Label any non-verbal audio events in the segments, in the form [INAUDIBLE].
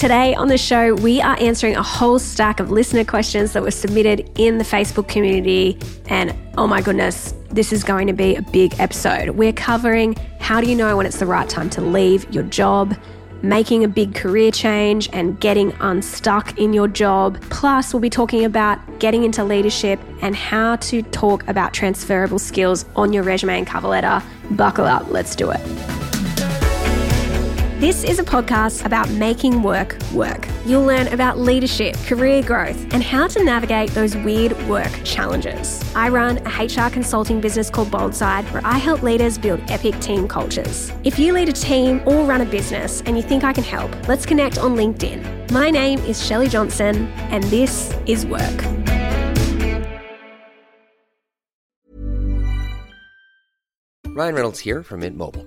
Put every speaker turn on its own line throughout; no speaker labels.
Today on the show, we are answering a whole stack of listener questions that were submitted in the Facebook community. And oh my goodness, this is going to be a big episode. We're covering how do you know when it's the right time to leave your job, making a big career change and getting unstuck in your job. Plus, we'll be talking about getting into leadership and how to talk about transferable skills on your resume and cover letter. Buckle up, let's do it. This is a podcast about making work work. You'll learn about leadership, career growth, and how to navigate those weird work challenges. I run a HR consulting business called Boldside where I help leaders build epic team cultures. If you lead a team or run a business and you think I can help, let's connect on LinkedIn. My name is Shelley Johnson, and this is Work.
Ryan Reynolds here from Mint Mobile.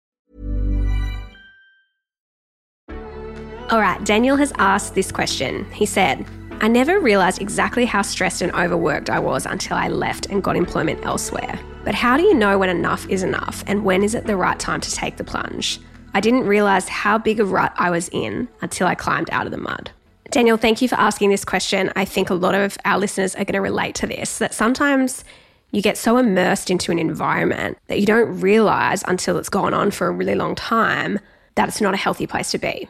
All right, Daniel has asked this question. He said, I never realized exactly how stressed and overworked I was until I left and got employment elsewhere. But how do you know when enough is enough and when is it the right time to take the plunge? I didn't realize how big a rut I was in until I climbed out of the mud. Daniel, thank you for asking this question. I think a lot of our listeners are going to relate to this that sometimes you get so immersed into an environment that you don't realize until it's gone on for a really long time that it's not a healthy place to be.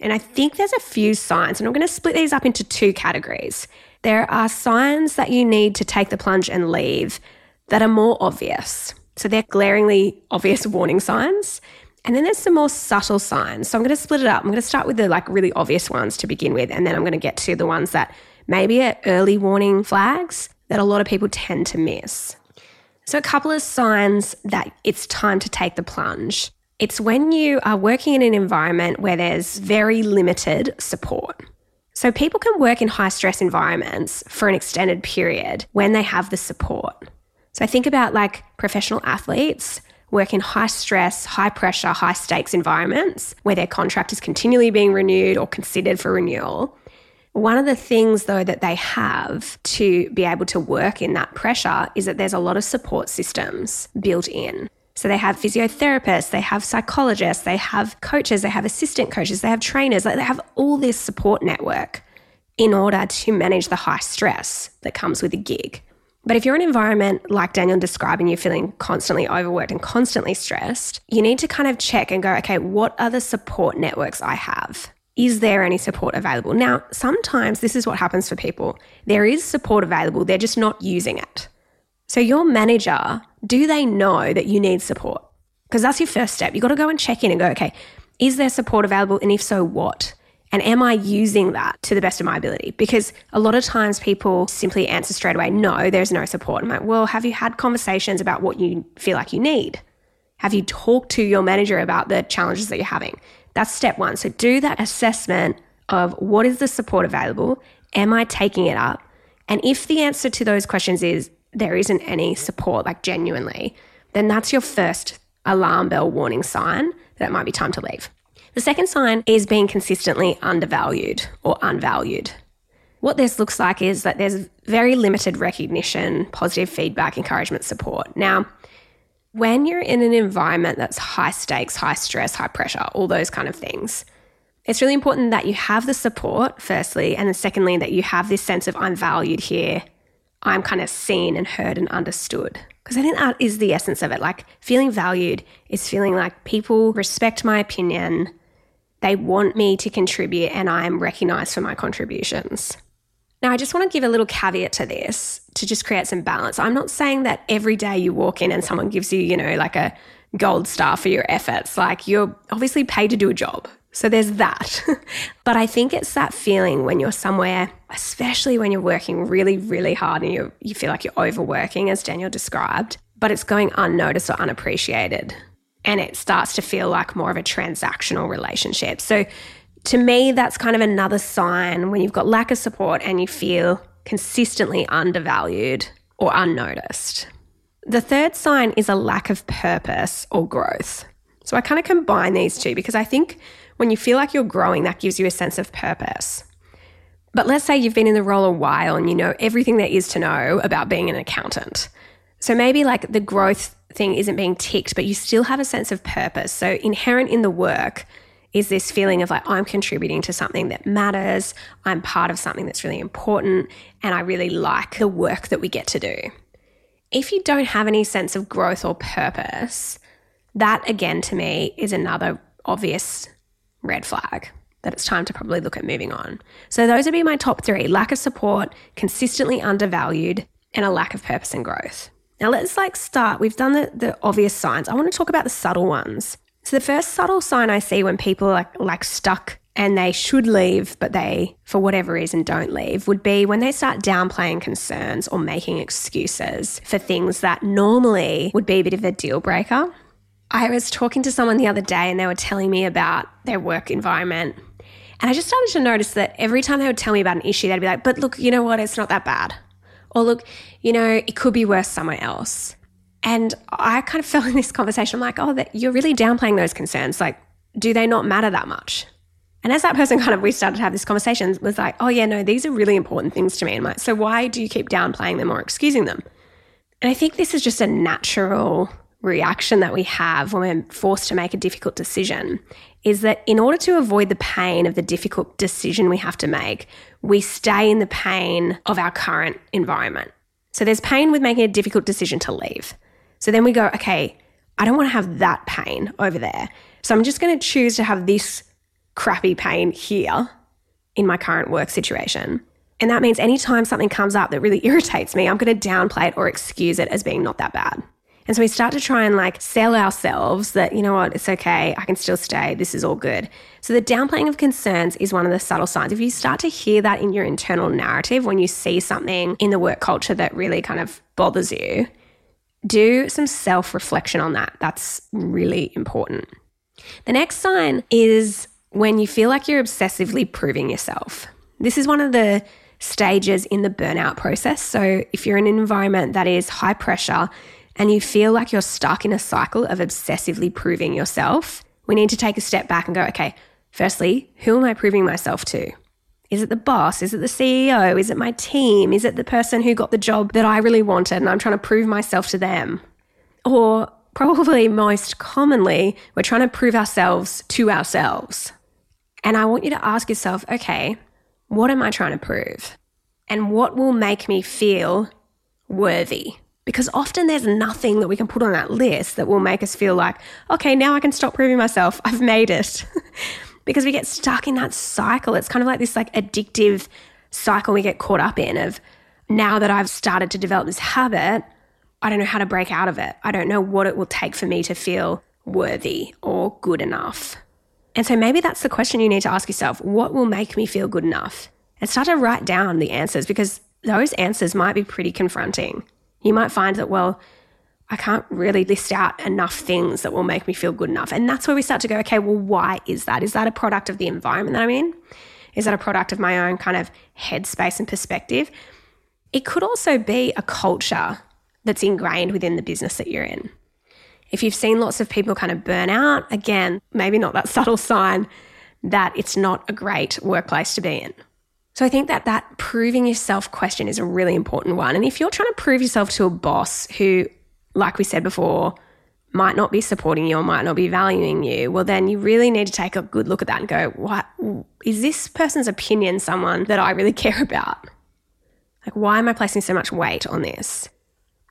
And I think there's a few signs, and I'm going to split these up into two categories. There are signs that you need to take the plunge and leave that are more obvious. So they're glaringly obvious warning signs. And then there's some more subtle signs. So I'm going to split it up. I'm going to start with the like really obvious ones to begin with, and then I'm going to get to the ones that maybe are early warning flags that a lot of people tend to miss. So a couple of signs that it's time to take the plunge. It's when you are working in an environment where there's very limited support. So people can work in high stress environments for an extended period when they have the support. So I think about like professional athletes work in high stress, high pressure, high stakes environments where their contract is continually being renewed or considered for renewal. One of the things, though, that they have to be able to work in that pressure is that there's a lot of support systems built in. So they have physiotherapists, they have psychologists, they have coaches, they have assistant coaches, they have trainers, like they have all this support network in order to manage the high stress that comes with a gig. But if you're in an environment like Daniel describing, you're feeling constantly overworked and constantly stressed, you need to kind of check and go, okay, what are the support networks I have? Is there any support available? Now, sometimes this is what happens for people. There is support available, they're just not using it. So, your manager, do they know that you need support? Because that's your first step. You've got to go and check in and go, okay, is there support available? And if so, what? And am I using that to the best of my ability? Because a lot of times people simply answer straight away, no, there's no support. I'm like, well, have you had conversations about what you feel like you need? Have you talked to your manager about the challenges that you're having? That's step one. So do that assessment of what is the support available? Am I taking it up? And if the answer to those questions is there isn't any support, like genuinely, then that's your first alarm bell warning sign that it might be time to leave. The second sign is being consistently undervalued or unvalued. What this looks like is that there's very limited recognition, positive feedback, encouragement, support. Now, when you're in an environment that's high stakes, high stress, high pressure, all those kind of things, it's really important that you have the support, firstly, and then secondly, that you have this sense of I'm valued here, I'm kind of seen and heard and understood. Because I think that is the essence of it. Like feeling valued is feeling like people respect my opinion, they want me to contribute, and I'm recognized for my contributions. Now, I just want to give a little caveat to this to just create some balance. I'm not saying that every day you walk in and someone gives you, you know, like a gold star for your efforts. Like you're obviously paid to do a job. So there's that. [LAUGHS] but I think it's that feeling when you're somewhere, especially when you're working really, really hard and you you feel like you're overworking, as Daniel described, but it's going unnoticed or unappreciated. And it starts to feel like more of a transactional relationship. So To me, that's kind of another sign when you've got lack of support and you feel consistently undervalued or unnoticed. The third sign is a lack of purpose or growth. So I kind of combine these two because I think when you feel like you're growing, that gives you a sense of purpose. But let's say you've been in the role a while and you know everything there is to know about being an accountant. So maybe like the growth thing isn't being ticked, but you still have a sense of purpose. So inherent in the work is this feeling of like, I'm contributing to something that matters, I'm part of something that's really important, and I really like the work that we get to do. If you don't have any sense of growth or purpose, that again to me is another obvious red flag that it's time to probably look at moving on. So those would be my top three lack of support, consistently undervalued, and a lack of purpose and growth. Now let's like start. We've done the, the obvious signs. I want to talk about the subtle ones. So the first subtle sign I see when people are like, like stuck and they should leave, but they, for whatever reason, don't leave, would be when they start downplaying concerns or making excuses for things that normally would be a bit of a deal breaker. I was talking to someone the other day and they were telling me about their work environment. And I just started to notice that every time they would tell me about an issue, they'd be like, but look, you know what? It's not that bad. Or look, you know, it could be worse somewhere else. And I kind of [LAUGHS] felt in this conversation, I'm like, oh, that you're really downplaying those concerns. Like, do they not matter that much? And as that person kind of, we started to have this conversation, was like, oh, yeah, no, these are really important things to me. And like, so why do you keep downplaying them or excusing them? And I think this is just a natural reaction that we have when we're forced to make a difficult decision is that in order to avoid the pain of the difficult decision we have to make, we stay in the pain of our current environment. So there's pain with making a difficult decision to leave. So then we go, okay, I don't want to have that pain over there. So I'm just going to choose to have this crappy pain here in my current work situation. And that means anytime something comes up that really [LAUGHS] irritates me, I'm going to downplay it or excuse it as being not that bad. And so we start to try and like sell ourselves that, you know what, it's okay, I can still stay, this is all good. So the downplaying of concerns is one of the subtle signs. If you start to hear that in your internal narrative when you see something in the work culture that really kind of bothers you, do some self reflection on that. That's really important. The next sign is when you feel like you're obsessively proving yourself. This is one of the stages in the burnout process. So, if you're in an environment that is high pressure, and you feel like you're stuck in a cycle of obsessively proving yourself, we need to take a step back and go, okay, firstly, who am I proving myself to? Is it the boss? Is it the CEO? Is it my team? Is it the person who got the job that I really wanted and I'm trying to prove myself to them? Or probably most commonly, we're trying to prove ourselves to ourselves. And I want you to ask yourself, okay, what am I trying to prove? And what will make me feel worthy? Because often there's nothing that we can put on that list that will make us feel like, okay, now I can stop proving myself. [LAUGHS] I've made it. [LAUGHS] because we get stuck in that cycle. It's kind of like this like addictive cycle we get caught up in of now that I've started to develop this habit, I don't know how to break out of it. I don't know what it will take for me to feel worthy or good enough. And so maybe that's the question you need to ask yourself what will make me feel good enough? And start to write down the answers because those answers might be pretty confronting. You might find that, well, I can't really list out enough things that will make me feel good enough. And that's where we start to go, okay, well, why is that? Is that a product of the environment that I'm in? Is that a product of my own kind of headspace and perspective? It could also be a culture that's ingrained within the business that you're in. If you've seen lots of people kind of burn out, again, maybe not that [LAUGHS] subtle sign that it's not a great workplace to be in. So I think that that proving yourself question is a really important one. And if you're trying to prove yourself to a boss who, like we said before, might not be supporting you or might not be valuing you, well, then you really need to take a good look at that and go, what is this person's opinion someone that I really [LAUGHS] care about? Like, why am I placing so much weight on this?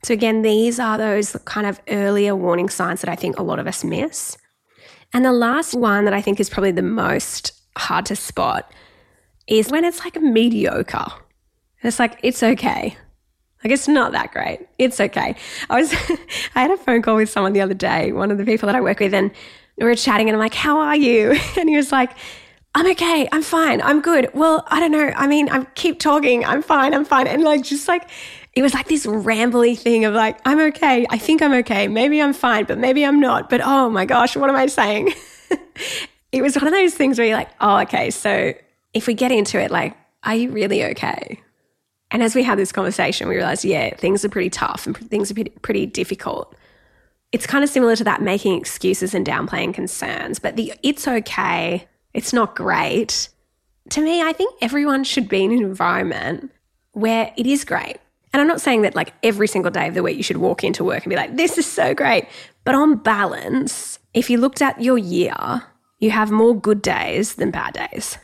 So, again, these are those kind of earlier warning signs that I think a lot of us miss. And the last one that I think is probably the most hard to spot is when it's like mediocre. It's like, it's okay. Like, it's not that great. It's okay. I was, [LAUGHS] I had a phone call with someone the other day, one of the people that I work with, and we were chatting, and I'm like, how are you? [LAUGHS] And he was like, I'm okay. I'm fine. I'm good. Well, I don't know. I mean, I keep talking. I'm fine. I'm fine. And like, just like, it was like this rambly thing of like, I'm okay. I think I'm okay. Maybe I'm fine, but maybe I'm not. But oh my gosh, what am I saying? [LAUGHS] it was one of those things where you're like, oh, okay, so if we get into it, like, are you really okay? And as we had this conversation, we realized, yeah, things are pretty tough and things are pretty, difficult. It's kind of similar to that making excuses and downplaying concerns, but the it's okay, it's not great. To me, I think everyone should be in an environment where it is great. And I'm not saying that like every single day of the week you should walk into work and be like, this is so great. But on balance, if you looked at your year, you have more good days than bad days,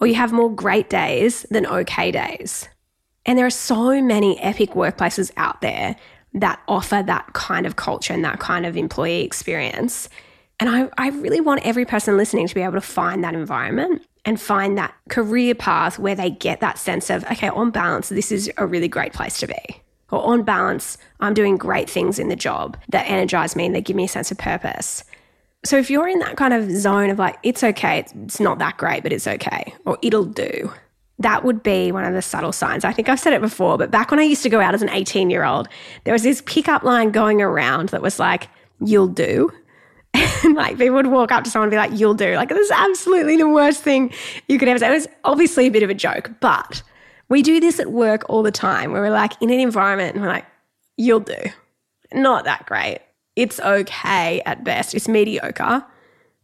or you have more great days than okay days. And there are so many epic workplaces out there that offer that kind of culture and that kind of employee experience. And I, I really want every person listening to be able to find that environment and find that career path where they get that sense of, okay, on balance, this is a really great place to be. Or on balance, I'm doing great things in the job that energize me and that give me a sense of purpose. So if you're in that kind of zone of like, it's okay, it's not that great, but it's okay, or it'll do, that would be one of the subtle signs. I think I've said it before, but back when I used to go out as an 18 year old, there was this pickup line going around that was like, you'll do. And [LAUGHS] like people would walk up to someone and be like, you'll do. Like, this is absolutely the worst thing you could ever say. It was obviously a bit of a joke, but we do this at work all the time where we're like in an environment and we're like, you'll do. Not that great. It's okay at best. It's mediocre.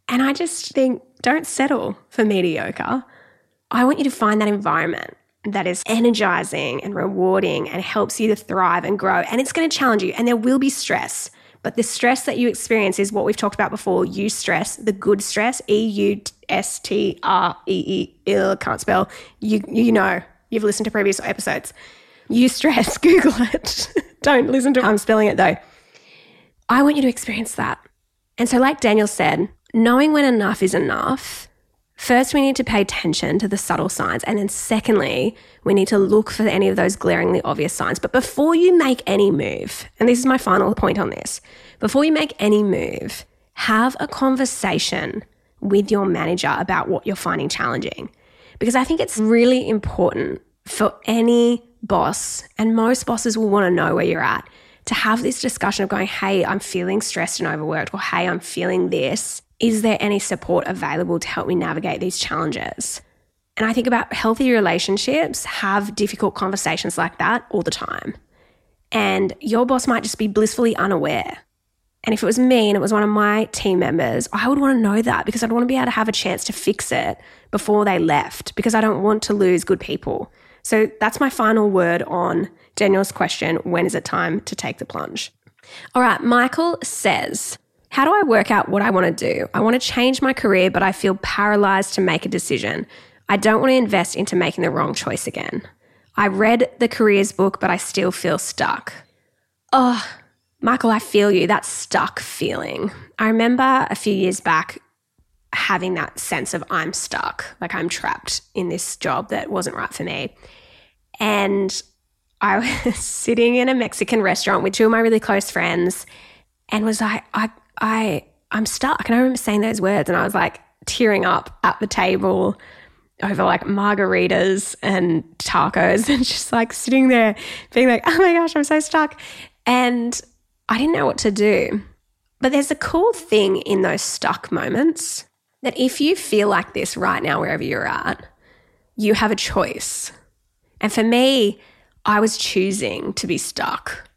And I just think, don't settle for mediocre. I want you to find that environment that is energizing and rewarding and helps you to thrive and grow. And it's going to challenge you, and there will be stress. But the stress that you experience is what we've talked about before. Eustress, the good stress, E U S T R E E, can't spell. You, you know, you've listened to previous episodes. Eustress, [LAUGHS] Google it. [LAUGHS] Don't listen to I'm spelling it though. I want you to experience that. And so, like Daniel said, knowing when enough is enough First, we need to pay attention to the subtle signs. And then, secondly, we need to look for any of those glaringly obvious signs. But before you make any move, and this is my final point on this, before you make any move, have a conversation with your manager about what you're finding challenging. Because I think it's really important for any boss, and most bosses will want to know where you're at, to have this discussion of going, hey, I'm feeling stressed and overworked, or hey, I'm feeling this is there any support available to help me navigate these challenges? And I think about healthy relationships have difficult conversations like that all the time. And your boss might just be blissfully unaware. And if it was me and it was one of my team members, I would want to know that because I'd want to be able to have a chance to fix it before they left because I don't want to lose good people. So that's my final word on Daniel's question when is it time to take the plunge? All right, Michael says, how do I work out what I want to do? I want to change my career, but I feel paralyzed to make a decision. I don't want to invest into making the wrong choice again. I read the careers book, but I still feel stuck. Oh, Michael, I feel you. That stuck feeling. I remember a few years back having that sense of I'm stuck, like I'm trapped in this job that wasn't right for me. And I [LAUGHS] was sitting in a Mexican restaurant with two of my really close friends and was like, I, I I'm stuck. And I remember saying those words and I was like tearing up at the table over like margaritas and tacos [LAUGHS] and just like sitting there being like, oh my gosh, I'm so stuck. And I didn't know what to do. But there's a cool thing in those stuck moments that if you feel like this right now, wherever you're at, you have a choice. And for me, I was choosing to be stuck.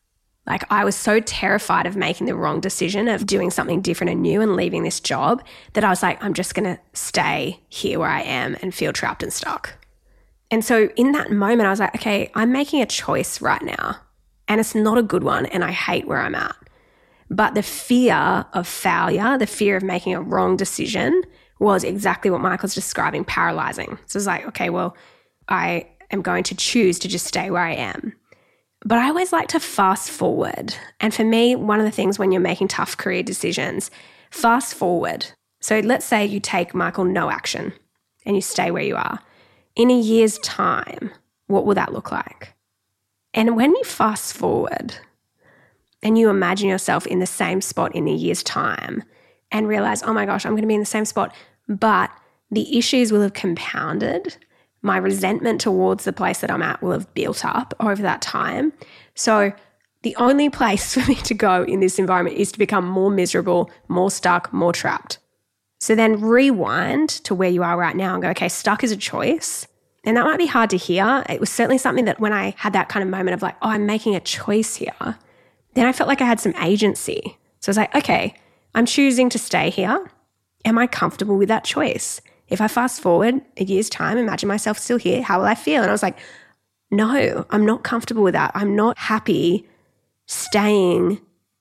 Like, I was so terrified of making the wrong decision, of doing something different and new and leaving this job, that I was like, I'm just going to stay here where I am and feel trapped and stuck. And so, in that moment, I was like, okay, I'm making a choice right now, and it's not a good one, and I hate where I'm at. But the fear of failure, the fear of making a wrong decision, was exactly what Michael's describing paralyzing. So it's like, okay, well, I am going to choose to just stay where I am. But I always like to fast forward. And for me, one of the things when you're making tough career decisions, fast forward. So let's say you take Michael no action and you stay where you are. In a year's time, what will that look like? And when you fast forward and you imagine yourself in the same spot in a year's time and realize, oh my gosh, I'm going to be in the same spot, but the issues will have compounded my resentment towards the place that I'm at will have built up over that time. So, the only place [LAUGHS] for me to go in this environment is to become more miserable, more stuck, more trapped. So then rewind to where you are right now and go, okay, stuck is a choice. And that might be hard to hear. It was certainly something that when I had that kind of moment of like, oh, I'm making a choice here, then I felt like I had some agency. So I was like, okay, I'm choosing to stay here. Am I comfortable with that choice? If I fast forward a year's time, imagine myself still here, how will I feel? And I was like, no, I'm not comfortable with that. I'm not happy staying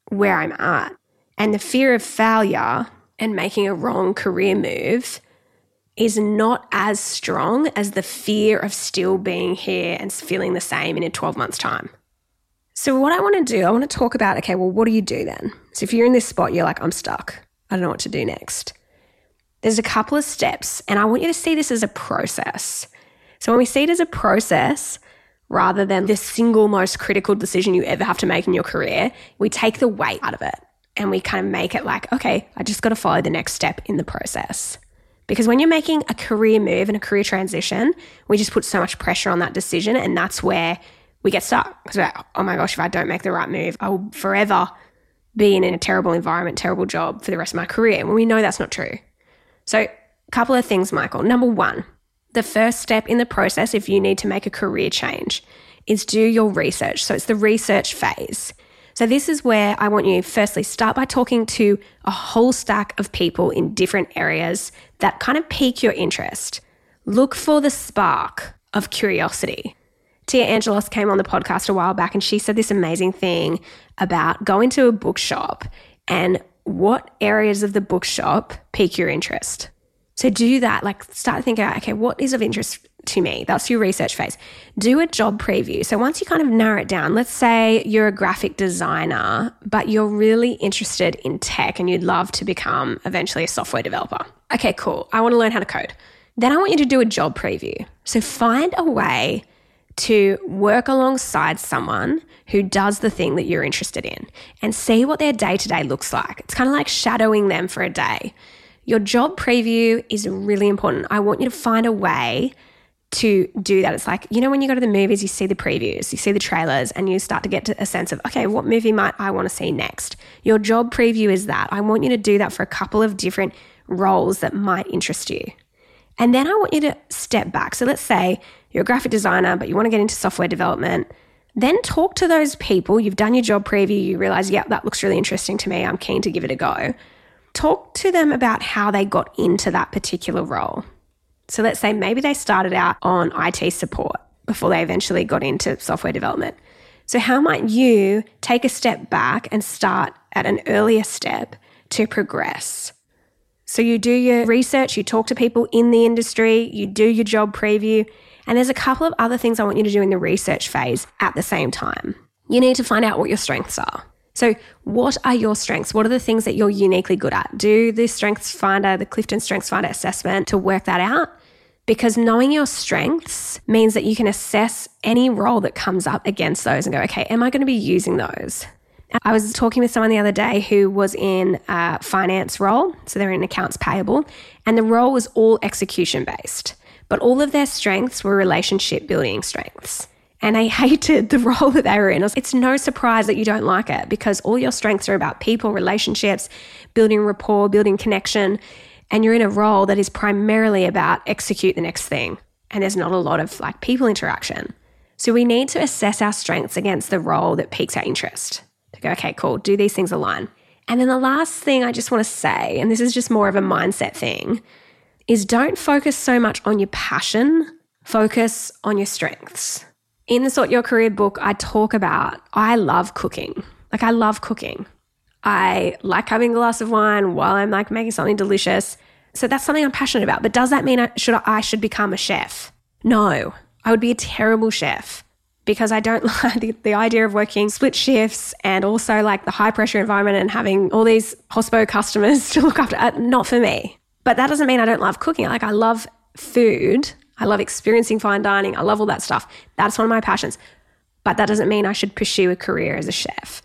where I'm at. And the fear of failure and making a wrong career move is not as strong as the fear of still being here and feeling the same in a 12 months' time. So, what I want to do, I want to talk about okay, well, what do you do then? So, if you're in this spot, you're like, I'm stuck, I don't know what to do next. There's a couple of steps, and I want you to see this as a process. So, when we see it as a process, rather than the single most critical decision you ever have to make in your career, we take the weight out of it and we kind of make it like, okay, I just got to follow the next step in the process. Because when you're making a career move and a career transition, we just put so much pressure on that decision. And that's where we get stuck. Because we're like, oh my gosh, if I don't make the right move, I will forever be in a terrible environment, terrible job for the rest of my career. And we know that's not true. So, a couple of things, Michael. Number one, the first step in the process, if you need to make a career change, is do your research. So, it's the research phase. So, this is where I want you firstly start by talking to a whole stack of people in different areas that kind of pique your interest. Look for the spark of curiosity. Tia Angelos came on the podcast a while back and she said this amazing thing about going to a bookshop and what areas of the bookshop pique your interest. So do that, like start thinking, okay, what is of interest to me? That's your research phase. Do a job preview. So once you kind of narrow it down, let's say you're a graphic designer, but you're really interested in tech and you'd love to become eventually a software developer. Okay, cool. I want to learn how to code. Then I want you to do a job preview. So find a way to work alongside someone who does the thing that you're interested in and see what their day to day looks like. It's kind of like shadowing them for a day. Your job preview is really important. I want you to find a way to do that. It's like, you know, when you go to the movies, you see the previews, you see the trailers, and you start to get to a sense of, okay, what movie might I want to see next? Your job preview is that. I want you to do that for a couple of different roles that might interest you. And then I want you to step back. So let's say you're a graphic designer, but you want to get into software development. Then talk to those people. You've done your job preview, you realize, yeah, that looks really interesting to me. I'm keen to give it a go. Talk to them about how they got into that particular role. So let's say maybe they started out on IT support before they eventually got into software development. So, how might you take a step back and start at an earlier step to progress? So, you do your research, you talk to people in the industry, you do your job preview, and there's a couple of other things I want you to do in the research phase at the same time. You need to find out what your strengths are. So, what are your strengths? What are the things that you're uniquely good at? Do the Strengths Finder, uh, the Clifton Strengths Finder assessment to work that out. Because knowing your strengths means that you can assess any role that comes up against those and go, okay, am I going to be using those? I was talking with someone the other day who was in a finance role. So they're in accounts payable, and the role was all execution based but all of their strengths were relationship building strengths. And they [LAUGHS] hated the role that they were in. It's no surprise that you don't like it because all your strengths are about people, relationships, building rapport, building connection. And you're in a role that is primarily about execute the next thing. And there's not a lot of like people interaction. So we need to assess our strengths against the role that piques our interest. To go, okay, cool, do these things align? And then the last thing I just want to say, and this is just more of a mindset thing, is don't focus so much on your passion, focus on your strengths. In the Sort Your Career book, I talk about I love cooking. Like, I love cooking. I like having a glass of wine while I'm like making something delicious. So that's something I'm passionate about. But does that mean I should I should become a chef? No. I would be a terrible chef because I don't [LAUGHS] like the, the, idea of working split shifts and also like the high pressure environment and having all these hospo customers [LAUGHS] to look after. Uh, not for me. But that doesn't mean I don't love cooking. Like I love food. I love experiencing fine dining. I love all that stuff. That's one of my passions. But that doesn't mean I should pursue a career as a chef.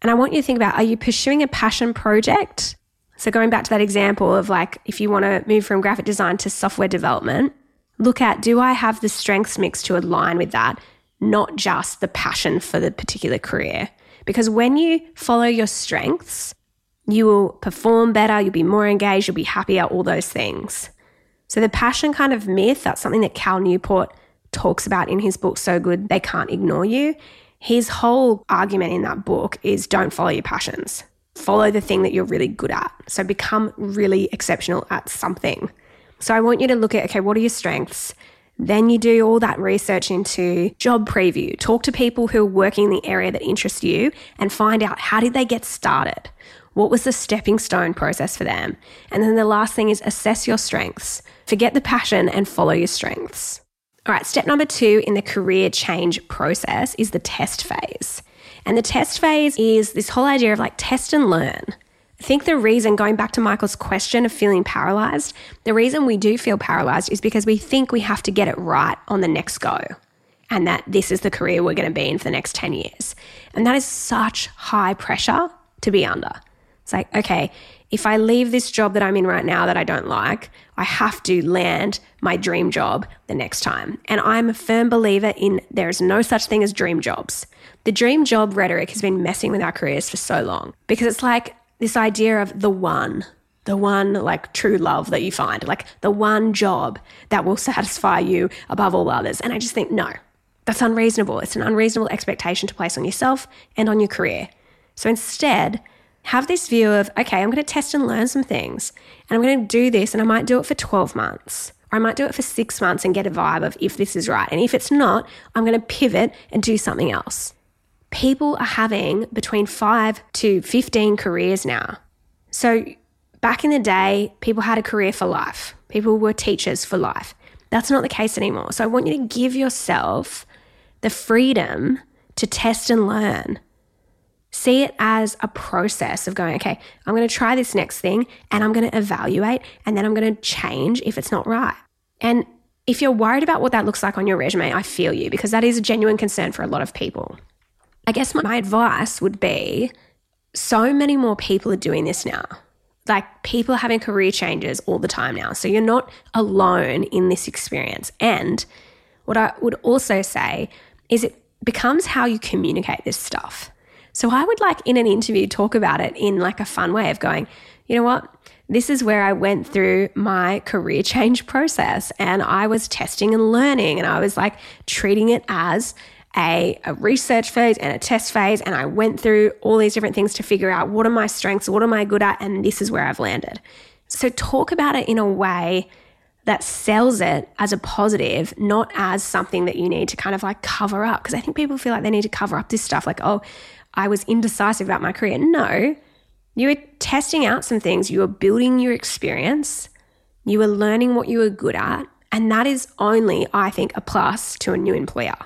And I want you to think about are you pursuing a passion project? So, going back to that example of like if you want to move from graphic design to software development, look at do I have the strengths mix to align with that, not just the passion for the particular career? Because when you follow your strengths, You will perform better, you'll be more engaged, you'll be happier, all those things. So, the passion kind of myth, that's something that Cal Newport talks about in his book, So Good They Can't Ignore You. His whole argument in that book is don't follow your passions. Follow the thing that you're really good at. So become really exceptional at something. So I want you to look at okay, what are your strengths? Then you do all that research into job preview. Talk to people who are working in the area that interests you and find out how did they get started? What was the stepping stone process for them? And then the last thing is assess your strengths. Forget the passion and follow your strengths. All right, step number two in the career change process is the test phase. And the test phase is this whole idea of like test and learn. I think the reason, going back to Michael's question of feeling paralyzed, the reason we do feel paralyzed is because we think we have to get it right on the next go and that this is the career we're going to be in for the next 10 years. And that is such high pressure to be under. It's like, okay, if I leave this job that I'm in right now that I don't like, I have to land my dream job the next time. And I'm a firm believer in there is no such thing as dream jobs. The dream job rhetoric has been messing with our careers for so long because it's like this idea of the one, the one like true love that you find, like the one job that will satisfy you above all others. And I just think, no, that's unreasonable. It's an unreasonable expectation to place on yourself and on your career. So instead, have this view of, okay, I'm going to test and learn some things, and I'm going to do this, and I might do it for 12 months, or I might do it for six months and get a vibe of if this is right. And if it's not, I'm going to pivot and do something else. People are having between five to 15 careers now. So back in the day, people had a career for life, people were teachers for life. That's not the case anymore. So I want you to give yourself the freedom to test and learn See it as a process of going, okay, I'm going to try this next thing and I'm going to evaluate and then I'm going to change if it's not right. And if you're worried about what that looks like on your resume, I feel you because that is a genuine concern for a lot of people. I guess my advice would be so many more people are doing this now. Like people are having career changes all the time now. So you're not alone in this experience. And what I would also say is it becomes how you communicate this stuff. So I would like in an interview talk about it in like a fun way of going, you know what? This is where I went through my career change process and I was testing and learning and I was like treating it as a, a, research phase and a test phase. And I went through all these different things to figure out what are my strengths, what am I good at, and this is where I've landed. So talk about it in a way that sells it as a positive, not as something that you need to kind of like cover up. Because I think people feel like they need to cover up this stuff, like, oh, I was indecisive about my career. No, you were testing out some things, you were building your experience, you were learning what you were good at. And that is only, I think, a plus to a new employer.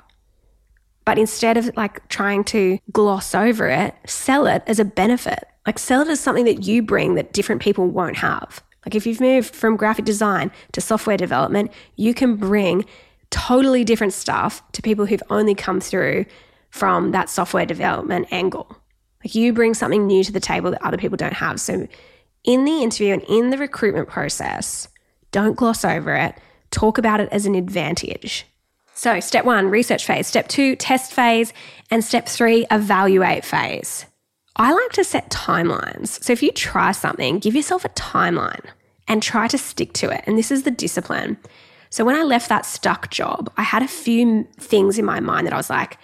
But instead of like trying to gloss over it, sell it as a benefit. Like sell it as something that you bring that different people won't have. Like if you've moved from graphic design to software development, you can bring totally different stuff to people who've only come through from that software development angle. Like you bring something new to the table that other people don't have. So in the interview and in the recruitment process, don't gloss over it. Talk about it as an advantage. So, step one, research phase. Step two, test phase. And step three, evaluate phase. I like to set timelines. So, if you try something, give yourself a timeline and try to stick to it. And this is the discipline. So, when I left that stuck job, I had a few things in my mind that I was like,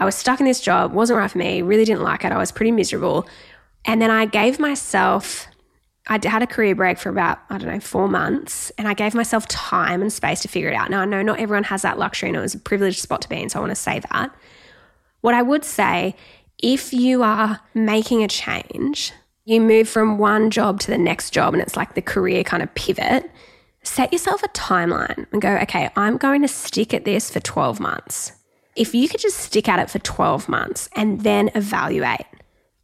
I was stuck in this job, wasn't right for me, really didn't like it. I was pretty miserable. And then I gave myself, I had a career break for about, I don't know, four months, and I gave myself time and space to figure it out. Now, I know not everyone has that luxury, and it was a privileged spot to be in, so I want to say that. What I would say, if you are making a change, you move from one job to the next job, and it's like the career kind of pivot. Set yourself a timeline and go, okay, I'm going to stick at this for 12 months if you could just stick at it for 12 months and then evaluate,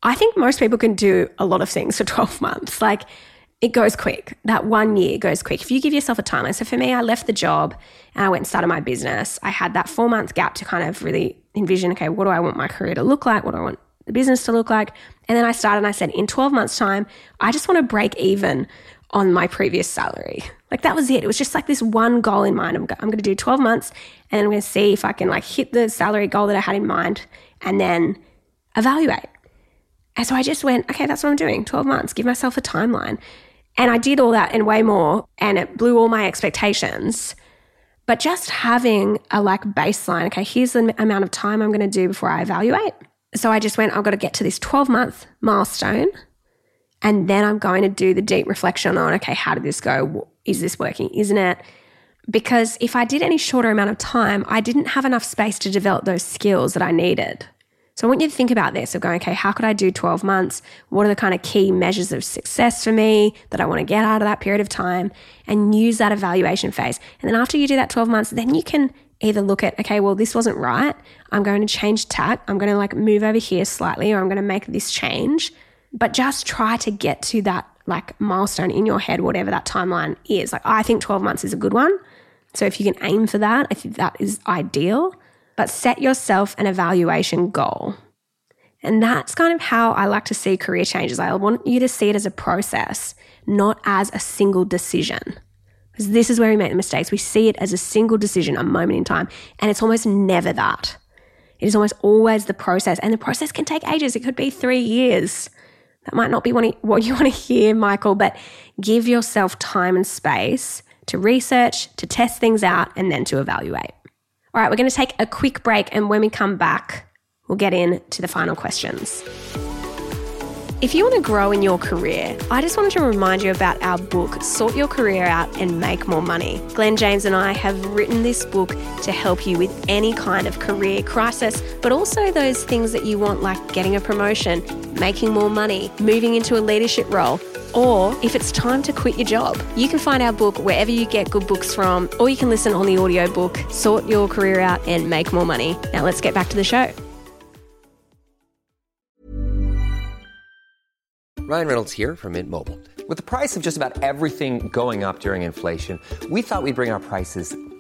I think most people can do a lot of things for [LAUGHS] 12 months. Like it goes quick. That one year goes quick. If you give yourself a timeline. So for me, I left the job and I went and started my business. I had that four month gap to kind of really envision okay, what do I want my career to look like? What do I want the business to look like? And then I started and I said, in 12 months' time, I just want to break even on my previous salary. Like that was it. It was just like this one goal in mind. I'm, I'm going to do 12 months and I'm going to see if I can like hit the salary goal that I had in mind and then evaluate. And so I just went, okay, that's what I'm doing 12 months, give myself a timeline. And I did all that and way more, and it blew all my expectations. But just having a like baseline, okay, here's the amount of time I'm going to do before I evaluate. So I just went, I've got to get to this 12 month milestone. And then I'm going to do the deep reflection on, okay, how did this go? Is this working? Isn't it? Because if I did any shorter amount of time, I didn't have enough space to develop those skills that I needed. So I want you to think about this of going, okay, how could I do 12 months? What are the kind of key measures of success for me that I want to get out of that period of time and use that evaluation phase. And then after you do that 12 months, then you can either look at, okay, well, this wasn't right. I'm going to change tack. I'm going to like move over here slightly or I'm going to make this change. But just try to get to that like milestone in your head, whatever that timeline is. Like I think 12 months is a good one. So if you can aim for that, I think that is ideal but set yourself an evaluation goal. And that's kind of how I like to see career changes. I want you to see it as a process, not as a single decision. Because this is where we make the mistakes. We see it as a single decision, a moment in time, and it's almost never that. It is almost always the process, and the process can take ages. It could be three years. That might not be what you [LAUGHS] want to hear, Michael, but give yourself time and space to research, to test things out, and then to evaluate. All right, we're going to take a quick break, and when we come back, we'll get into the final questions. If you want to grow in your career, I just wanted to remind you about our book, Sort Your Career Out and Make More Money. Glenn James and I have written this book to help you with any kind of career crisis, but also those things that you want, like getting a promotion, making more money, moving into a leadership role or if it's time to quit your job. You can find our book wherever you get good books from, or you can listen on the audiobook, sort your career out and make more money. Now let's get back to the show.
Ryan Reynolds here from Mint Mobile. With the price of just about everything going up during inflation, we thought we'd bring our prices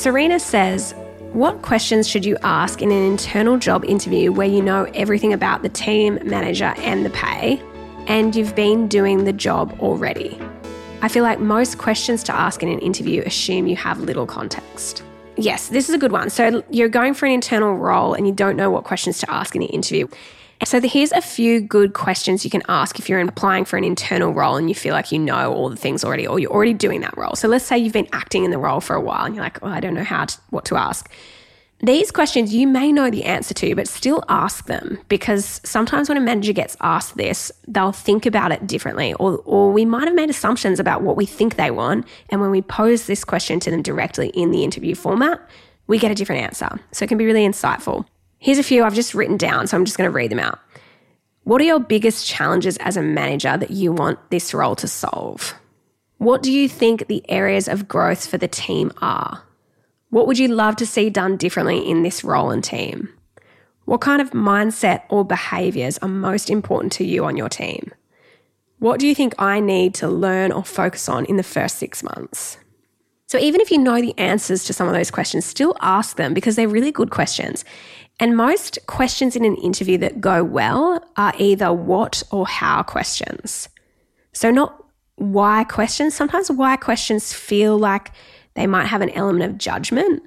Serena says, What questions should you ask in an internal job interview where you know everything about the team, manager, and the pay, and you've been doing the job already? I feel like most questions to ask in an interview assume you have little context. Yes, this is a good one. So you're going for an internal role and you don't know what questions to ask in the interview. So here's a few good questions you can ask if you're applying for an internal role and you feel like you know all the things already or you're already doing that role. So let's say you've been acting in the role for a while and you're like, oh, I don't know how to, what to ask. These questions you may know the answer to, but still ask them because sometimes when a manager gets asked this, they'll think about it differently, or, or we might have made assumptions about what we think they want. And when we pose this question to them directly in the interview format, we get a different answer. So it can be really insightful. Here's a few I've just written down, so I'm just going to read them out. What are your biggest challenges as a manager that you want this role to solve? What do you think the areas of growth for the team are? What would you love to see done differently in this role and team? What kind of mindset or behaviors are most important to you on your team? What do you think I need to learn or focus on in the first six months? So, even if you know the answers to some of those questions, still ask them because they're really good questions. And most questions in an interview that go well are either what or how questions. So, not why questions. Sometimes why questions feel like they might have an element of judgment.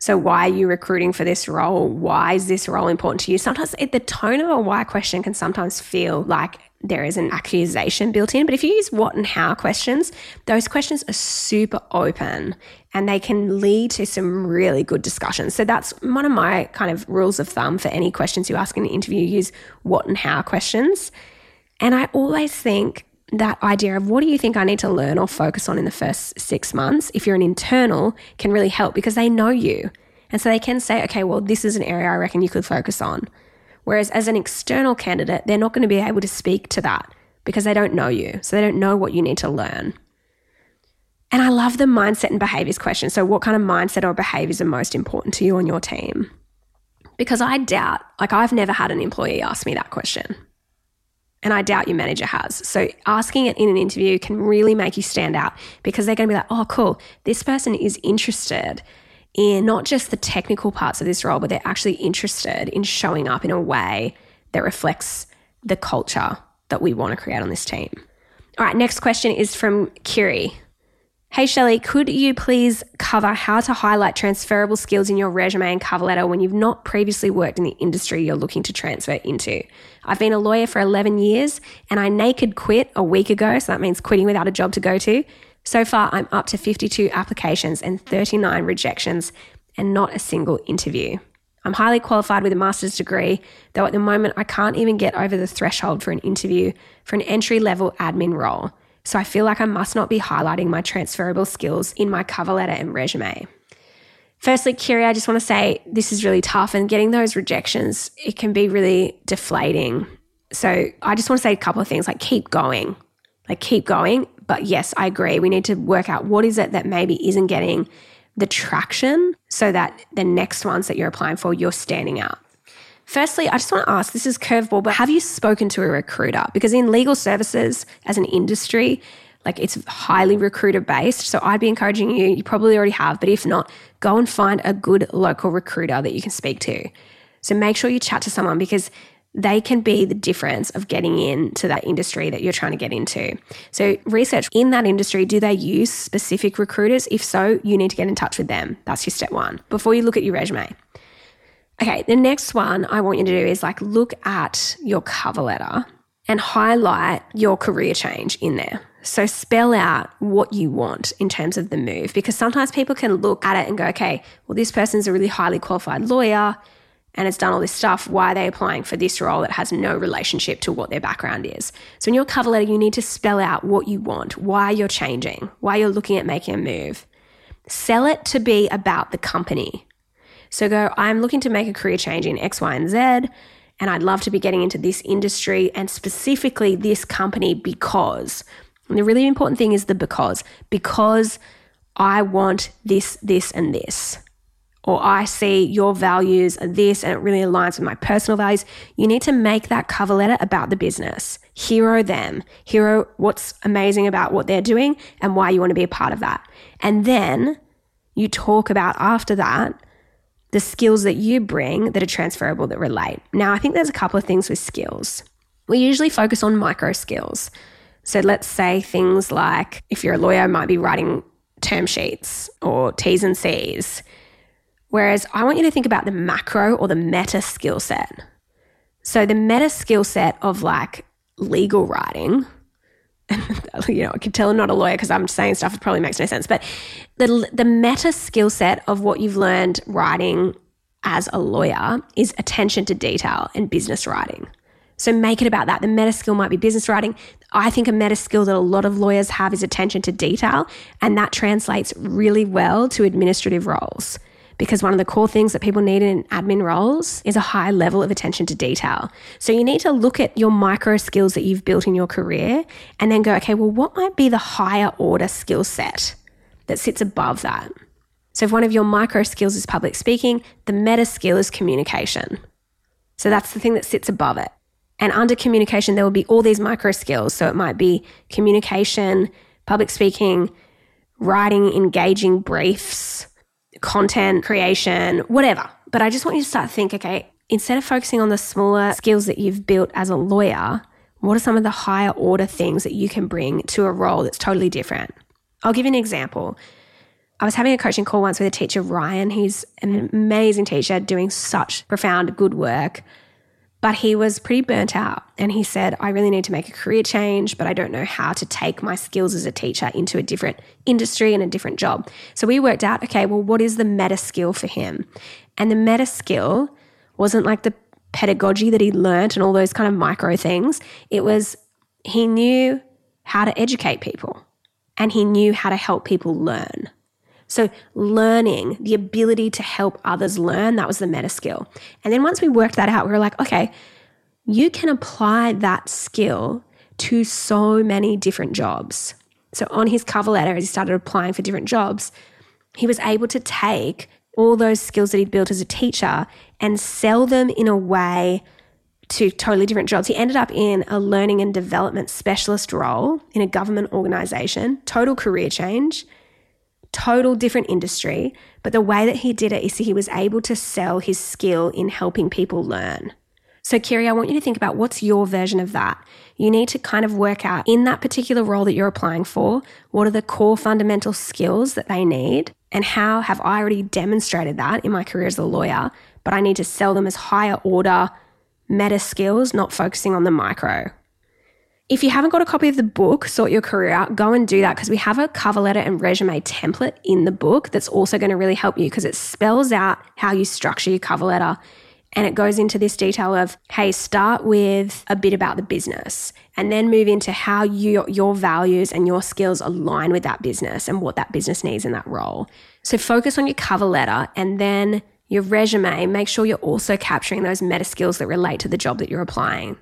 So, why are you recruiting for this role? Why is this role important to you? Sometimes it, the tone of a why question can sometimes feel like there is an accusation built in. But if you use what and how questions, those questions are super open and they can lead to some really good discussions. So, that's one of my kind of rules of thumb for any questions you ask in an interview use what and how questions. And I always think that idea of what do you think I need to learn or focus on in the first six months, if you're an internal, can really help because they know you. And so they can say, okay, well, this is an area I reckon you could focus on. Whereas as an external candidate, they're not going to be able to speak to that because they don't know you. So they don't know what you need to learn. And I love the mindset and behaviors question. So, what kind of mindset or behaviors are most important to you on your team? Because I doubt, like, I've never had an employee ask me that question. And I doubt your manager has. So, asking it in an interview can really make you stand out because they're going to be like, oh, cool, this person is interested in not just the technical parts of this role, but they're actually interested in showing up in a way that reflects the culture that we want to create on this team. All right, next question is from Kiri. Hey Shelley, could you please cover how to highlight transferable skills in your resume and cover letter when you've not previously worked in the industry you're looking to transfer into? I've been a lawyer for 11 years and I naked quit a week ago, so that means quitting without a job to go to. So far, I'm up to 52 applications and 39 rejections and not a single interview. I'm highly qualified with a master's degree, though at the moment I can't even get over the threshold for an interview for an entry level admin role. So I feel like I must not be highlighting my transferable skills in my cover letter and resume. Firstly, Kiri, I just want to say this is really tough and getting those rejections, it can be really deflating. So I just want to say a couple of things like keep going, like keep going. But yes, I agree. We need to work out what is it that maybe isn't getting the traction so that the next ones that you're applying for, you're standing out. Firstly, I just want to ask this is curveball, but have you spoken to a recruiter? Because in legal services as an industry, like it's highly recruiter based. So I'd be encouraging you, you probably already have, but if not, go and find a good local recruiter that you can speak to. So make sure you chat to someone because they can be the difference of getting into that industry that you're trying to get into. So, research in that industry do they use specific recruiters? If so, you need to get in touch with them. That's your step one before you look at your resume. Okay, the next one I want you to do is like look at your cover letter and highlight your career change in there. So spell out what you want in terms of the move because sometimes people can look at it and go, okay, well, this person's a really highly qualified lawyer and has done all this stuff. Why are they applying for this role that has no relationship to what their background is? So in your cover letter, you need to spell out what you want, why you're changing, why you're looking at making a move. Sell it to be about the company. So go, I'm looking to make a career change in X, Y, and Z, and I'd love to be getting into this industry and specifically this company because. And the really important thing is the because. Because I want this, this, and this. Or I see your values are this and it really aligns with my personal values. You need to make that cover letter about the business. Hero them. Hero what's amazing about what they're doing and why you want to be a part of that. And then you talk about after that the skills that you bring that are transferable that relate. Now, I think there's a couple of things with skills. We usually focus on micro skills. So let's say things like if you're a lawyer, might be writing term sheets or T's and C's. Whereas I want you to think about the macro or the meta skill set. So the meta skill set of like legal writing [LAUGHS] you know, I can tell I'm not a lawyer because I'm saying stuff that probably makes no sense. But the the meta skill set of what you've learned writing as a lawyer is attention to detail and business writing. So make it about that. The meta skill might be business writing. I think a meta skill that a lot of lawyers have is attention to detail, and that translates really well to administrative roles because one of the core things that people need in admin roles is a high level of attention to detail. So you need to look at your micro skills that you've built in your career and then go, okay, well, what might be the higher order skill set that sits above that? So if one of your micro skills is public speaking, the meta skill is communication. So that's the thing that sits above it. And under communication, there will be all these micro skills. So it might be communication, public speaking, writing engaging briefs, content creation, whatever. But I just want you to start think okay, instead of focusing on the smaller skills that you've built as a lawyer, what are some of the higher order things that you can bring to a role that's totally different? I'll give you an example. I was having a coaching call once with a teacher, Ryan. He's an amazing teacher doing such profound good work. But he was pretty burnt out and he said, I really need to make a career change, but I don't know how to take my skills as a teacher into a different industry and a different job. So we worked out, okay, well, what is the meta skill for him? And the meta skill wasn't like the pedagogy that he learned and all those kind of micro things. It was he knew how to educate people and he knew how to help people learn. So, learning, the ability to help others learn, that was the meta skill. And then once we worked that out, we were like, okay, you can apply that skill to so many different jobs. So, on his cover letter, as he started applying for different jobs, he was able to take all those skills that he'd built as a teacher and sell them in a way to totally different jobs. He ended up in a learning and development specialist role in a government organization, total career change, total different industry. But the way that he did it is he was able to sell his skill in helping people learn. So, Kiri, I want you to think about what's your version of that. You need to kind of work out in that particular role that you're applying for, what are the core fundamental skills that they need, and how have I already demonstrated that in my career as a lawyer, but I need to sell them as higher order meta skills, not focusing on the micro. If you haven't got a copy of the book, Sort Your Career Out, go and do that because we have a cover letter and resume template in the book that's also going to really help you because it spells out how you structure your cover letter. And it goes into this detail of, hey, start with a bit about the business and then move into how you, your values and your skills align with that business and what that business needs in that role. So focus on your cover letter and then your resume, make sure you're also capturing those meta skills that relate to the job that you're applying.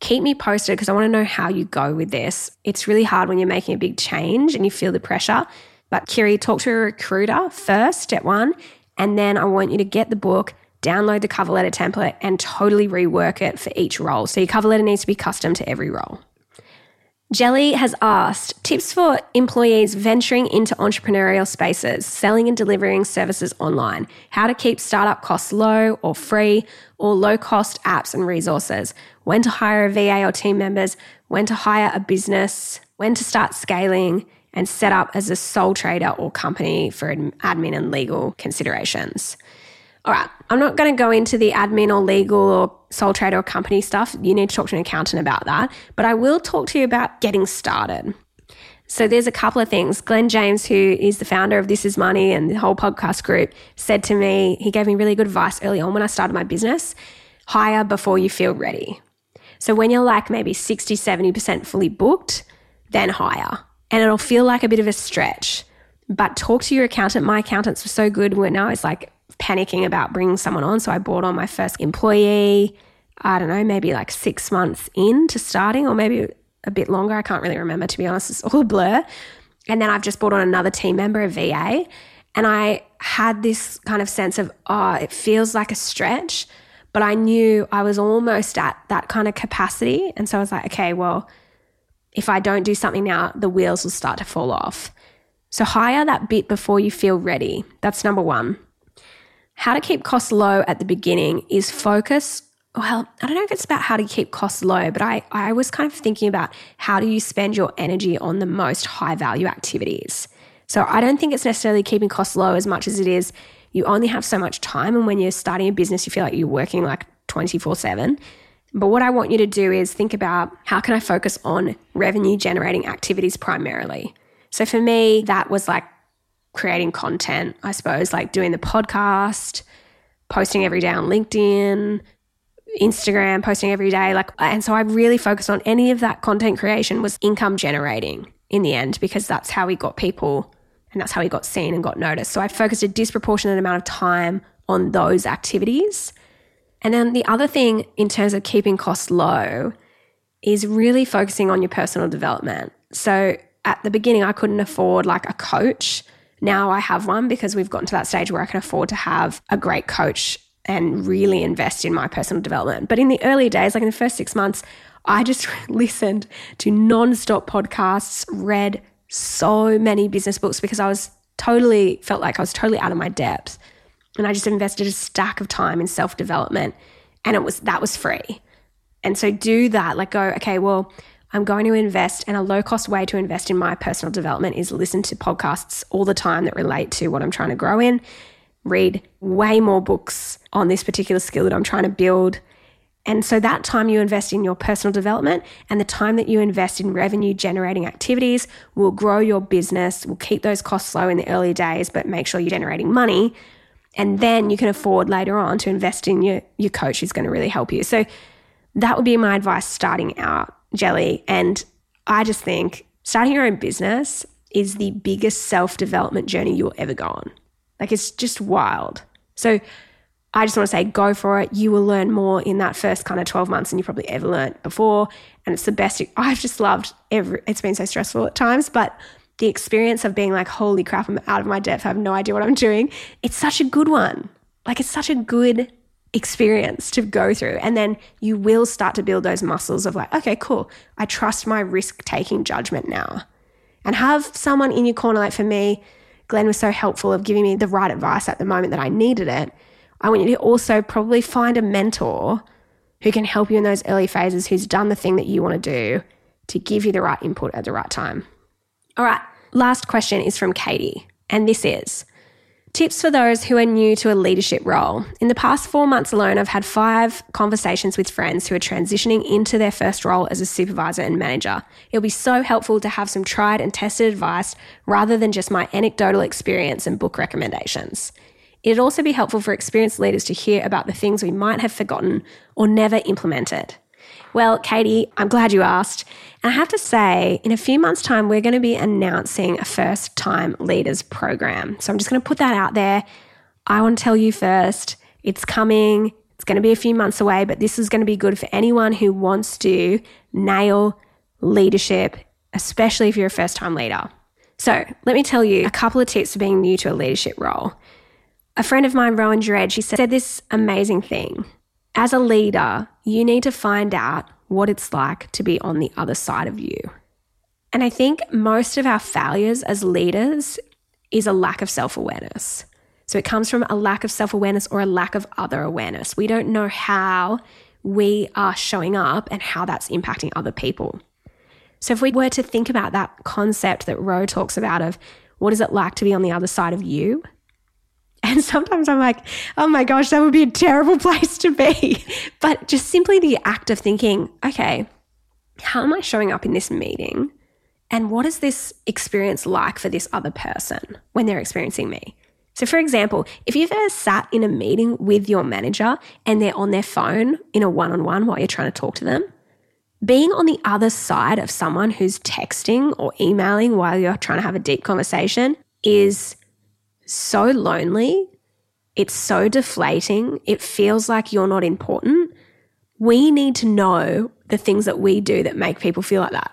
Keep me posted because I want to know how you go with this. It's really hard when you're making a big change and you feel the pressure. But Kiri, talk to a recruiter first, step one. And then I want you to get the book, download the cover letter template, and totally rework it for each role. So your cover letter needs to be custom to every role. Jelly has asked tips for employees venturing into entrepreneurial spaces, selling and delivering services online, how to keep startup costs low or free, or low cost apps and resources, when to hire a VA or team members, when to hire a business, when to start scaling, and set up as a sole trader or company for admin and legal considerations. All right, I'm not going to go into the admin or legal or sole trader or company stuff. You need to talk to an accountant about that. But I will talk to you about getting started. So there's a couple of things. Glen James, who is the founder of This Is Money and the whole podcast group, said to me, he gave me really good advice early on when I started my business hire before you feel ready. So when you're like maybe 60, 70% fully booked, then hire. And it'll feel like a bit of a stretch. But talk to your accountant. My accountants were so good when I was like panicking about bringing someone on. So I brought on my first employee, I don't know, maybe like six months into starting, or maybe a bit longer. I can't really remember, to be honest. It's all blur. And then I've just brought on another team member, a VA. And I had this kind of sense of, oh, it feels like a stretch, but I knew I was almost at that kind of capacity. And so I was like, okay, well, if I don't do something now, the wheels will start to fall off. So hire that bit before you feel ready. That's number one. How to keep costs low at the beginning is focus. Well, I don't know if it's about how to keep costs low, but I, I was kind of thinking about how do you spend your energy on the most high value activities. So I don't think it's necessarily keeping costs low as much as it is you only have so much time. And when you're starting a business, you feel like you're working like 24 7. But what I want you to do is think about how can I focus on revenue generating activities primarily. So for me, that was like creating content, I suppose, like doing the podcast, posting every day on LinkedIn, Instagram, posting every day. Like, and so I really focused on any of that content creation was income generating in the end because that's how we got people and that's how we got seen and got noticed. So I focused a disproportionate amount of time on those activities. And then the other thing in terms of keeping costs low is really focusing on your personal development. So at the beginning, I couldn't afford like a coach now I have one because we've gotten to that stage where I can afford to have a great coach and really invest in my personal development. But in the early days, like in the first six months, I just [LAUGHS] listened to non-stop podcasts, read so many business books because I was totally felt like I was totally out of my depth. And I just invested a stack of time in self-development and it was that was free. And so do that, like go, okay, well, I'm going to invest, and a low cost way to invest in my personal development is listen to podcasts all the time that relate to what I'm trying to grow in, read way more books on this particular skill that I'm trying to build. And so that time you invest in your personal development and the time that you invest in revenue generating activities will grow your business, will keep those costs low in the early days, but make sure you're generating money. And then you can afford later on to invest in your, your coach who's going to really help you. So that would be my advice starting out jelly. And I just think starting your own business is the biggest self development journey you'll ever go on. Like it's just wild. So I just want to say go for it. You will learn more in that first kind of 12 months than you probably ever learned before. And it's the best. [LAUGHS] I've just loved every, it's been so stressful at times, but the experience of being like, holy crap, I'm out of my depth. I have no idea what I'm doing. It's such a good one. Like it's such a good experience to go through. And then you will start to build those muscles of like, okay, cool. I trust my risk taking judgment now. And have someone in your corner, like for me, Glen was so helpful of giving me the right advice at the moment that I needed it. I want you to also probably find a mentor who can help you in those early phases, who's done the thing that you want to do to give you the right input at the right time. All right, last question is from Katie. And this is Tips for those who are new to a leadership role. In the past four months alone, I've had five conversations with friends who are transitioning into their first role as a supervisor and manager. It'll be so helpful to have some tried and tested advice rather than just my anecdotal experience and book recommendations. It'd also be helpful for experienced leaders to hear about the things we might have forgotten or never implemented. Well, Katie, I'm glad you asked. And I have to say, in a few months' time, we're going to be announcing a first time leaders program. So I'm just going to put that out there. I want to tell you first, it's coming. It's going to be a few months away, but this is going to be good for anyone who wants to nail leadership, especially if you're a first time leader. So let me tell you a couple of tips for being new to a leadership role. A friend of mine, Rowan Dredd, she said this amazing thing as a leader, you need to find out what it's like to be on the other side of you. And I think most of our failures as leaders is a lack of self awareness. So it comes from a lack of self awareness or a lack of other awareness. We don't know how we are showing up and how that's impacting other people. So if we were to think about that concept that Ro talks about of what is it like to be on the other side of you, and sometimes I'm like, oh my gosh, that would be a terrible [LAUGHS] place to be. But just simply the act of thinking, okay, how am I showing up in this meeting? And what is this experience like for this other person when they're experiencing me? So, for example, if you've ever sat in a meeting with your manager and they're on their phone in a one on one while you're trying to talk to them, being on the other side of someone who's texting or emailing while you're trying to have a deep conversation is so lonely. It's so deflating. It feels like you're not important. We need to know the things that we do that make people feel like that,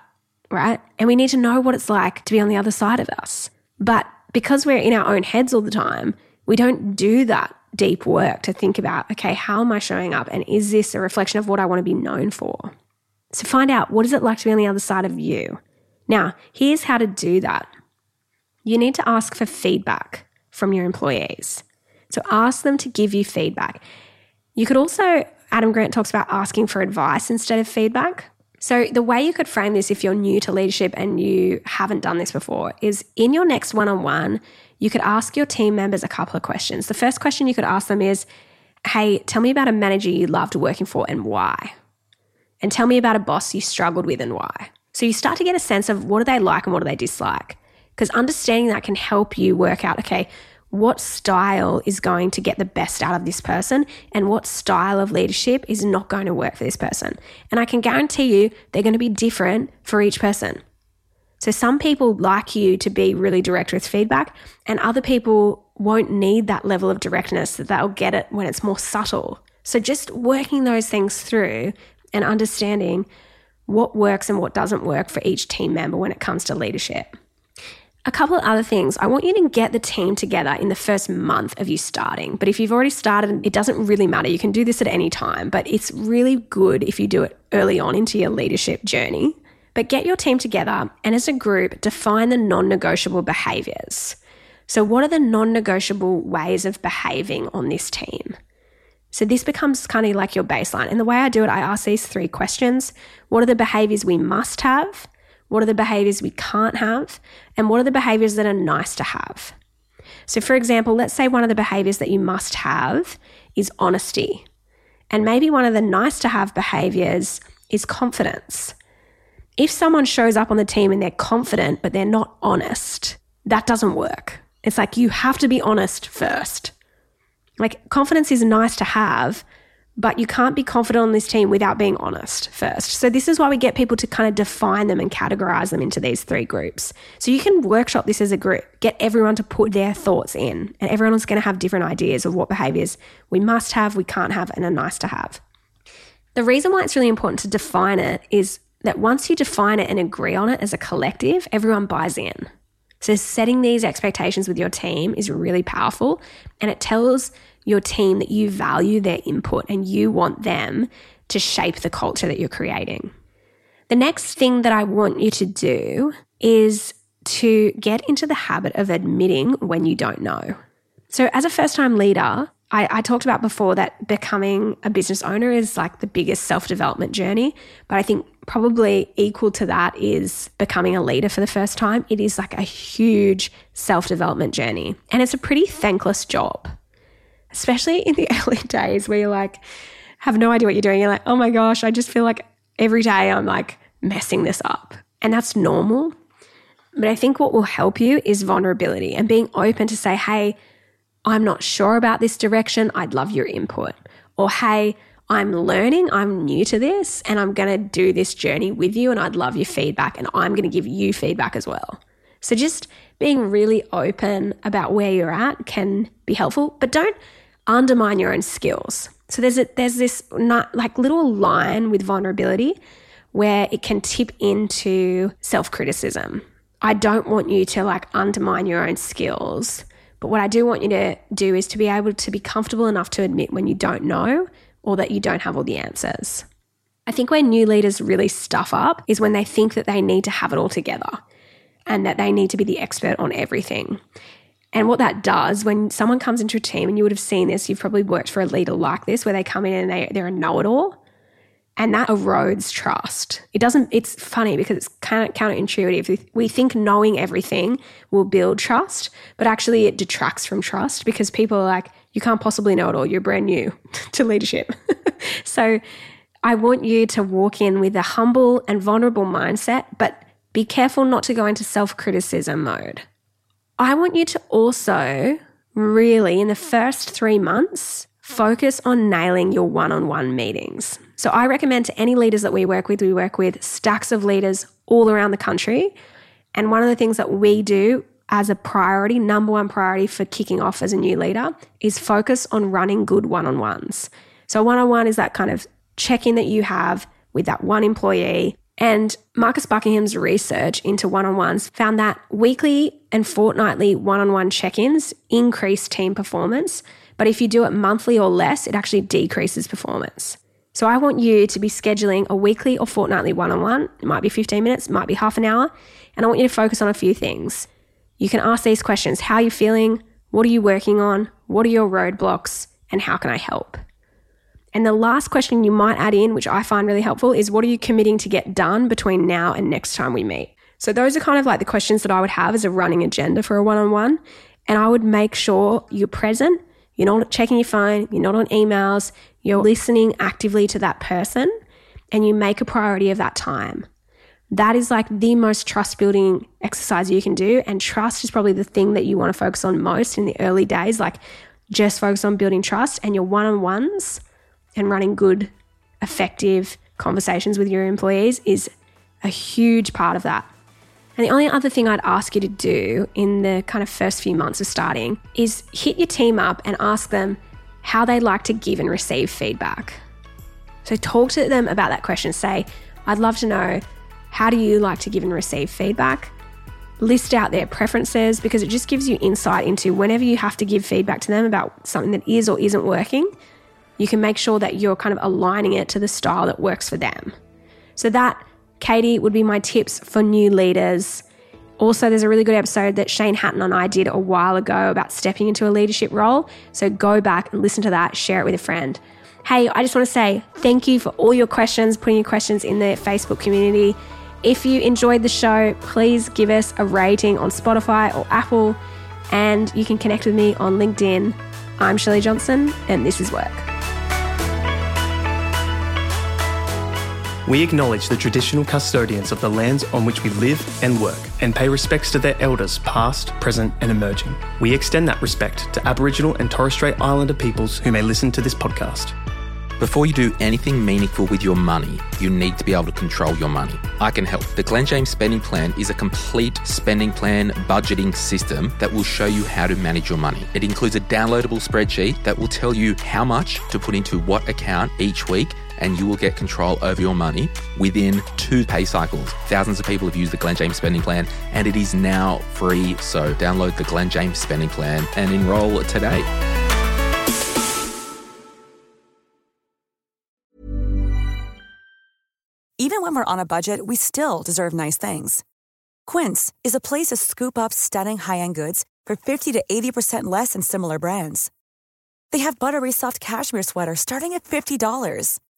right? And we need to know what it's like to be on the other side of us. But because we're in our own heads all the time, we don't do that deep work to think about, okay, how am I showing up? And is this a reflection of what I want to be known for? So find out what is it like to be on the other side of you. Now, here's how to do that. You need to ask for feedback from your employees. So ask them to give you feedback. You could also, Adam Grant talks about asking for advice instead of feedback. So, the way you could frame this if you're new to leadership and you haven't done this before is in your next one on one, you could ask your team members a couple of questions. The first question you could ask them is, Hey, tell me about a manager you loved working for and why. And tell me about a boss you struggled with and why. So, you start to get a sense of what do they like and what do they dislike. Because understanding that can help you work out, okay, what style is going to get the best out of this person and what style of leadership is not going to work for this person. And I can guarantee you they're going to be different for each person. So some people like you to be really direct with feedback, and other people won't need that level of directness, that they'll get it when it's more subtle. So just working those things through and understanding what works and what doesn't work for each team member when it comes to leadership. A couple of other things. I want you to get the team together in the first month of you starting. But if you've already started, it doesn't really matter. You can do this at any time, but it's really good if you do it early on into your leadership journey. But get your team together and as a group, define the non negotiable behaviors. So, what are the non negotiable ways of behaving on this team? So, this becomes kind of like your baseline. And the way I do it, I ask these three questions What are the behaviors we must have? What are the behaviors we can't have? And what are the behaviors that are nice to have? So, for example, let's say one of the behaviors that you must have is honesty. And maybe one of the nice to have behaviors is confidence. If someone shows up on the team and they're confident, but they're not honest, that doesn't work. It's like you have to be honest first. Like, confidence is nice to have, but you can't be confident on this team without being honest first. So, this is why we get people to kind of define them and categorize them into these three groups. So, you can workshop this as a group, get everyone to put their thoughts in, and everyone's going to have different ideas of what behaviors we must have, we can't have, and are nice to have. The reason why it's really important to define it is that once you define it and agree on it as a collective, everyone buys in. So, setting these expectations with your team is really powerful and it tells your team that you value their input and you want them to shape the culture that you're creating. The next thing that I want you to do is to get into the habit of admitting when you don't know. So, as a first time leader, I, I, talked about before that becoming a business owner is like the biggest self development journey. But I think probably equal to that is becoming a leader for the first time. It is like a huge self development journey. And it's a pretty thankless job especially in the [LAUGHS] early days where you're like, have no idea what you're doing. You're like, oh my gosh, I just feel like every day I'm like messing this up. And that's normal. But I think what will help you is vulnerability and being open to say, hey, I'm not sure about this direction. I'd love your input. Or, hey, I'm learning, I'm new to this, and I'm going to do this journey with you, and I'd love your feedback, and I'm going to give you feedback as well. So, just being really open about where you're at can be helpful, but don't undermine your own skills. So there's a, there's this not, like little line with vulnerability where it can tip into self criticism. I don't want you to like undermine your own skills, but what I do want you to do is to be able to be comfortable enough to admit when you don't know or that you don't have all the answers. I think where new leaders really stuff up is when they think that they need to have it all together and that they need to be the expert on everything. And what that does when someone comes into a team, and you would have seen this, you've probably worked for a leader like this, where they come in and they, they're a know it all. And that erodes trust. It doesn't, it's funny because it's kind of counterintuitive. We think knowing everything will build trust, but actually it detracts from trust because people are like, you can't possibly know it all. You're brand new [LAUGHS] to leadership. [LAUGHS] so I want you to walk in with a humble and vulnerable mindset, but be careful not to go into self criticism mode. I want you to also really, in the first three months, focus on nailing your one on one meetings. So I recommend to any leaders that we work with, we work with stacks of leaders all around the country. And one of the things that we do as a priority, number one priority for kicking off as a new leader, is focus on running good one on ones. So, one on one is that kind of check in that you have with that one employee and Marcus Buckingham's research into one on ones found that weekly and fortnightly one on one check ins increase team performance. But if you do it monthly or less, it actually decreases performance. So I want you to be scheduling a weekly or fortnightly one on one. It might be 15 minutes, might be half an hour. And I want you to focus on a few things. You can ask these questions How are you feeling? What are you working on? What are your roadblocks? And how can I help? And the last question you might add in, which I find really helpful, is what are you committing to get done between now and next time we meet? So those are kind of like the questions that I would have as a running agenda for a one on one. And I would make sure you're present, you're not checking your phone, you're not on emails, you're listening actively to that person, and you make a priority of that time. That is like the most trust building exercise you can do. And trust is probably the thing that you want to focus on most in the early days. Like just focus on building trust and your one on ones and running good, effective conversations with your employees is a huge part of that. And the only other thing I'd ask you to do in the kind of first few months of starting is hit your team up and ask them how they like to give and receive feedback. So talk to them about that question. Say, I'd love to know how do you like to give and receive feedback? List out their preferences because it just gives you insight into whenever you have to give feedback to them about something that is or isn't working, you can make sure that you're kind of aligning it to the style that works for them. So, that, Katie, would be my tips for new leaders. Also, there's a really good episode that Shane Hatton and I did a while ago about stepping into a leadership role. So, go back and listen to that, share it with a friend. Hey, I just want to say thank you for all your questions, putting your questions in the Facebook community. If you enjoyed the show, please give us a rating on Spotify or Apple, and you can connect with me on LinkedIn. I'm Shelley Johnson, and this is Work.
We acknowledge the traditional custodians of the lands on which we live and work and pay respects to their elders past, present, and emerging. We extend that respect to Aboriginal and Torres Strait Islander peoples who may listen to this podcast.
Before you do anything meaningful with your money, you need to be able to control your money. I can help. The Glen James Spending Plan is a complete spending plan budgeting system that will show you how to manage your money. It includes a downloadable spreadsheet that will tell you how much to put into what account each week and you will get control over your money within two pay cycles. Thousands of people have used the Glen James Spending Plan and it is now free. So download the Glen James Spending Plan and enroll today.
Even when we're on a budget, we still deserve nice things. Quince is a place to scoop up stunning high end goods for 50 to 80% less than similar brands. They have buttery soft cashmere sweaters starting at $50,